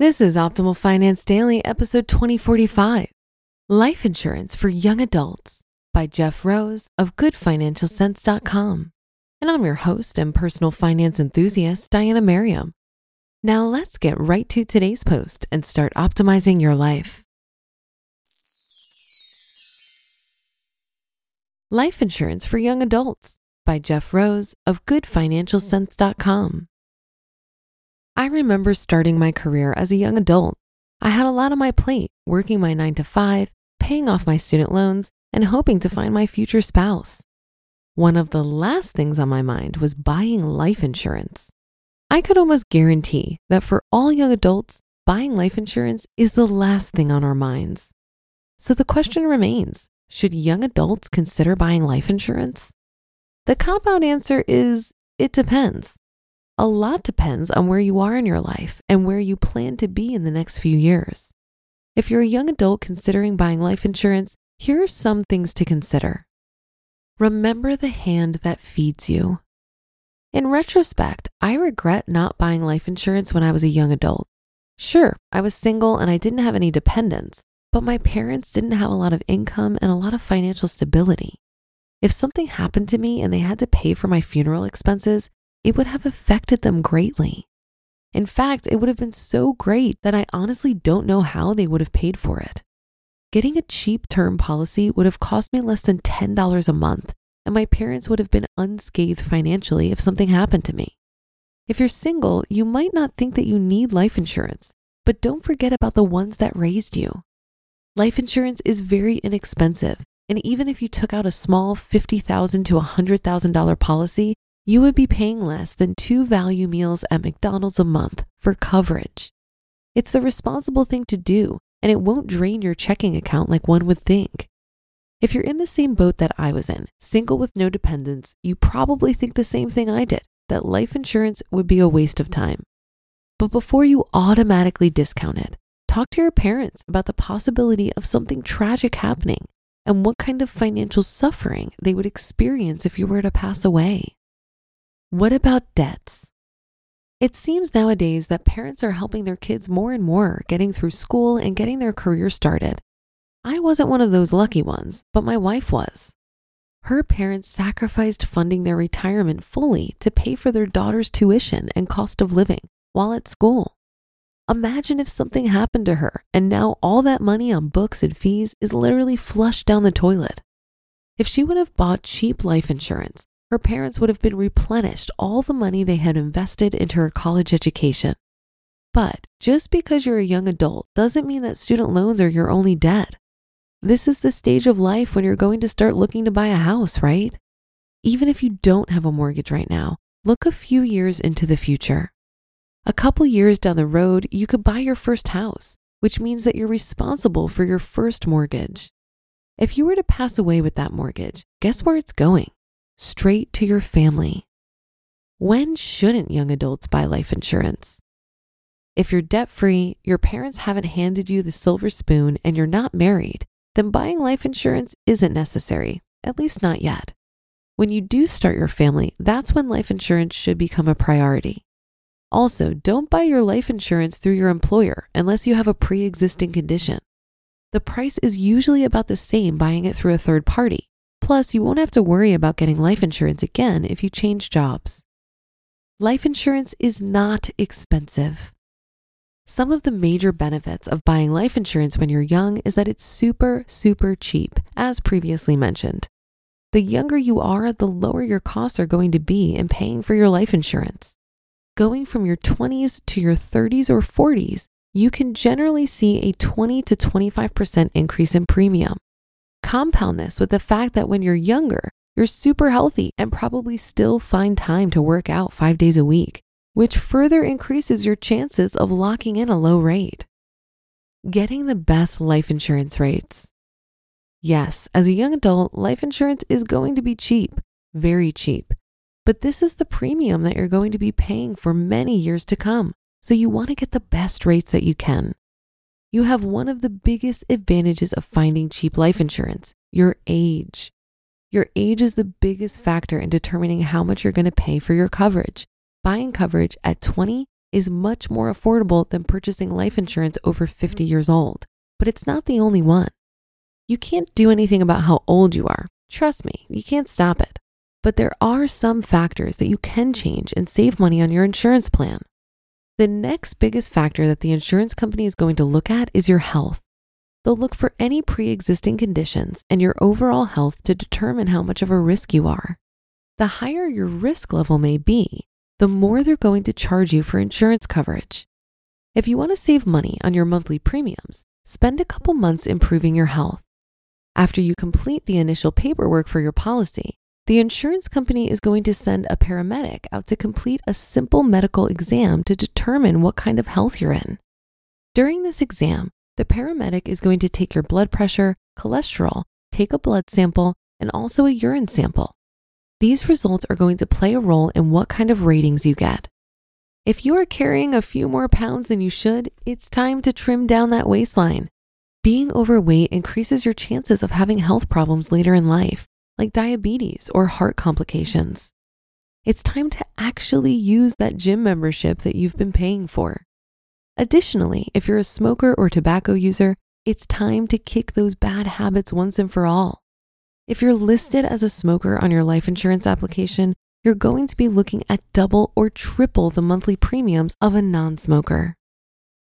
This is Optimal Finance Daily, episode 2045 Life Insurance for Young Adults by Jeff Rose of GoodFinancialCents.com. And I'm your host and personal finance enthusiast, Diana Merriam. Now let's get right to today's post and start optimizing your life. Life Insurance for Young Adults by Jeff Rose of GoodFinancialCents.com. I remember starting my career as a young adult. I had a lot on my plate, working my nine to five, paying off my student loans, and hoping to find my future spouse. One of the last things on my mind was buying life insurance. I could almost guarantee that for all young adults, buying life insurance is the last thing on our minds. So the question remains should young adults consider buying life insurance? The compound answer is it depends. A lot depends on where you are in your life and where you plan to be in the next few years. If you're a young adult considering buying life insurance, here are some things to consider. Remember the hand that feeds you. In retrospect, I regret not buying life insurance when I was a young adult. Sure, I was single and I didn't have any dependents, but my parents didn't have a lot of income and a lot of financial stability. If something happened to me and they had to pay for my funeral expenses, it would have affected them greatly. In fact, it would have been so great that I honestly don't know how they would have paid for it. Getting a cheap term policy would have cost me less than $10 a month, and my parents would have been unscathed financially if something happened to me. If you're single, you might not think that you need life insurance, but don't forget about the ones that raised you. Life insurance is very inexpensive, and even if you took out a small 50,000 to $100,000 policy, you would be paying less than two value meals at McDonald's a month for coverage. It's the responsible thing to do, and it won't drain your checking account like one would think. If you're in the same boat that I was in, single with no dependents, you probably think the same thing I did that life insurance would be a waste of time. But before you automatically discount it, talk to your parents about the possibility of something tragic happening and what kind of financial suffering they would experience if you were to pass away. What about debts? It seems nowadays that parents are helping their kids more and more getting through school and getting their career started. I wasn't one of those lucky ones, but my wife was. Her parents sacrificed funding their retirement fully to pay for their daughter's tuition and cost of living while at school. Imagine if something happened to her and now all that money on books and fees is literally flushed down the toilet. If she would have bought cheap life insurance, her parents would have been replenished all the money they had invested into her college education. But just because you're a young adult doesn't mean that student loans are your only debt. This is the stage of life when you're going to start looking to buy a house, right? Even if you don't have a mortgage right now, look a few years into the future. A couple years down the road, you could buy your first house, which means that you're responsible for your first mortgage. If you were to pass away with that mortgage, guess where it's going? Straight to your family. When shouldn't young adults buy life insurance? If you're debt free, your parents haven't handed you the silver spoon, and you're not married, then buying life insurance isn't necessary, at least not yet. When you do start your family, that's when life insurance should become a priority. Also, don't buy your life insurance through your employer unless you have a pre existing condition. the price is usually about the same buying it through a third party. Plus, you won't have to worry about getting life insurance again if you change jobs. Life insurance is not expensive. Some of the major benefits of buying life insurance when you're young is that it's super, super cheap, as previously mentioned. The younger you are, the lower your costs are going to be in paying for your life insurance. Going from your 20s to your 30s or 40s, you can generally see a 20 to 25% increase in premium. Compound this with the fact that when you're younger, you're super healthy and probably still find time to work out five days a week, which further increases your chances of locking in a low rate. Getting the best life insurance rates. Yes, as a young adult, life insurance is going to be cheap, very cheap. But this is the premium that you're going to be paying for many years to come. So you want to get the best rates that you can. You have one of the biggest advantages of finding cheap life insurance your age. Your age is the biggest factor in determining how much you're going to pay for your coverage. Buying coverage at 20 is much more affordable than purchasing life insurance over 50 mm-hmm. years old, but it's not the only one. You can't do anything about how old you are. Trust me, you can't stop it. But there are some factors that you can change and save money on your insurance plan. The next biggest factor that the insurance company is going to look at is your health. They'll look for any pre existing conditions and your overall health to determine how much of a risk you are. The higher your risk level may be, the more they're going to charge you for insurance coverage. If you want to save money on your monthly premiums, spend a couple months improving your health. After you complete the initial paperwork for your policy, the insurance company is going to send a paramedic out to complete a simple medical exam to determine what kind of health you're in. During this exam, the paramedic is going to take your blood pressure, cholesterol, take a blood sample, and also a urine sample. These results are going to play a role in what kind of ratings you get. If you are carrying a few more pounds than you should, it's time to trim down that waistline. Being overweight increases your chances of having health problems later in life, like diabetes or heart complications. It's time to actually use that gym membership that you've been paying for. Additionally, if you're a smoker or tobacco user, it's time to kick those bad habits once and for all. If you're listed as a smoker on your life insurance application, you're going to be looking at double or triple the monthly premiums of a non smoker.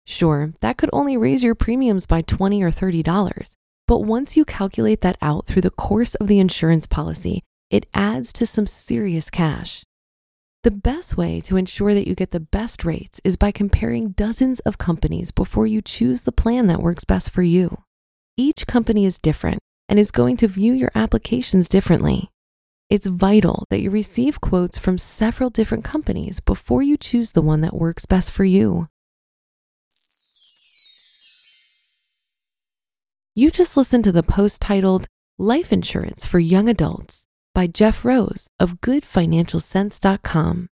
Sure, that could only raise your premiums by 20 or $30, but once you calculate that out through the course of the insurance policy, it adds to some serious cash. The best way to ensure that you get the best rates is by comparing dozens of companies before you choose the plan that works best for you. Each company is different and is going to view your applications differently. It's vital that you receive quotes from several different companies before you choose the one that works best for you. You just listened to the post titled Life Insurance for Young Adults by Jeff Rose of GoodFinancialCents.com.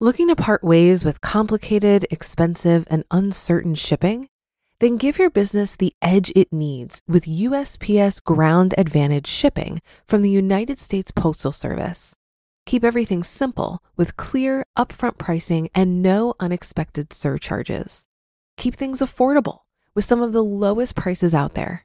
Looking to part ways with complicated, expensive, and uncertain shipping? Then give your business the edge it needs with USPS Ground Advantage shipping from the United States Postal Service. Keep everything simple with clear, upfront pricing and no unexpected surcharges. Keep things affordable with some of the lowest prices out there.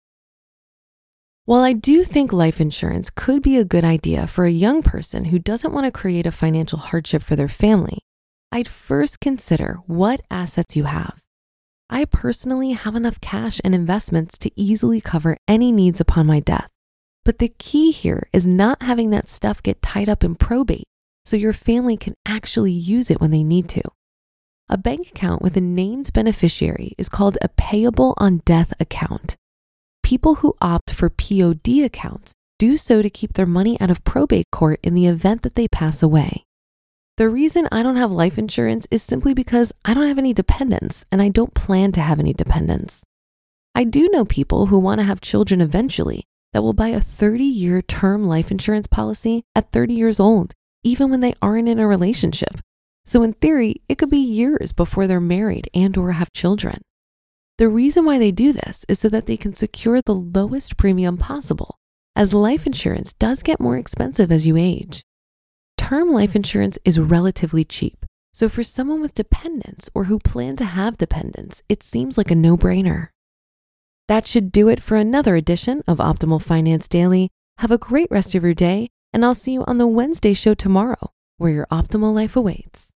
While I do think life insurance could be a good idea for a young person who doesn't want to create a financial hardship for their family, I'd first consider what assets you have. I personally have enough cash and investments to easily cover any needs upon my death. But the key here is not having that stuff get tied up in probate so your family can actually use it when they need to. A bank account with a named beneficiary is called a payable on death account. People who opt for POD accounts do so to keep their money out of probate court in the event that they pass away. The reason I don't have life insurance is simply because I don't have any dependents and I don't plan to have any dependents. I do know people who want to have children eventually that will buy a 30 year term life insurance policy at 30 years old, even when they aren't in a relationship. So in theory, it could be years before they're married and or have children. The reason why they do this is so that they can secure the lowest premium possible, as life insurance does get more expensive as you age. Term life insurance is relatively cheap, so for someone with dependents or who plan to have dependents, it seems like a no brainer. That should do it for another edition of Optimal Finance Daily. Have a great rest of your day, and I'll see you on the Wednesday show tomorrow, where your optimal life awaits.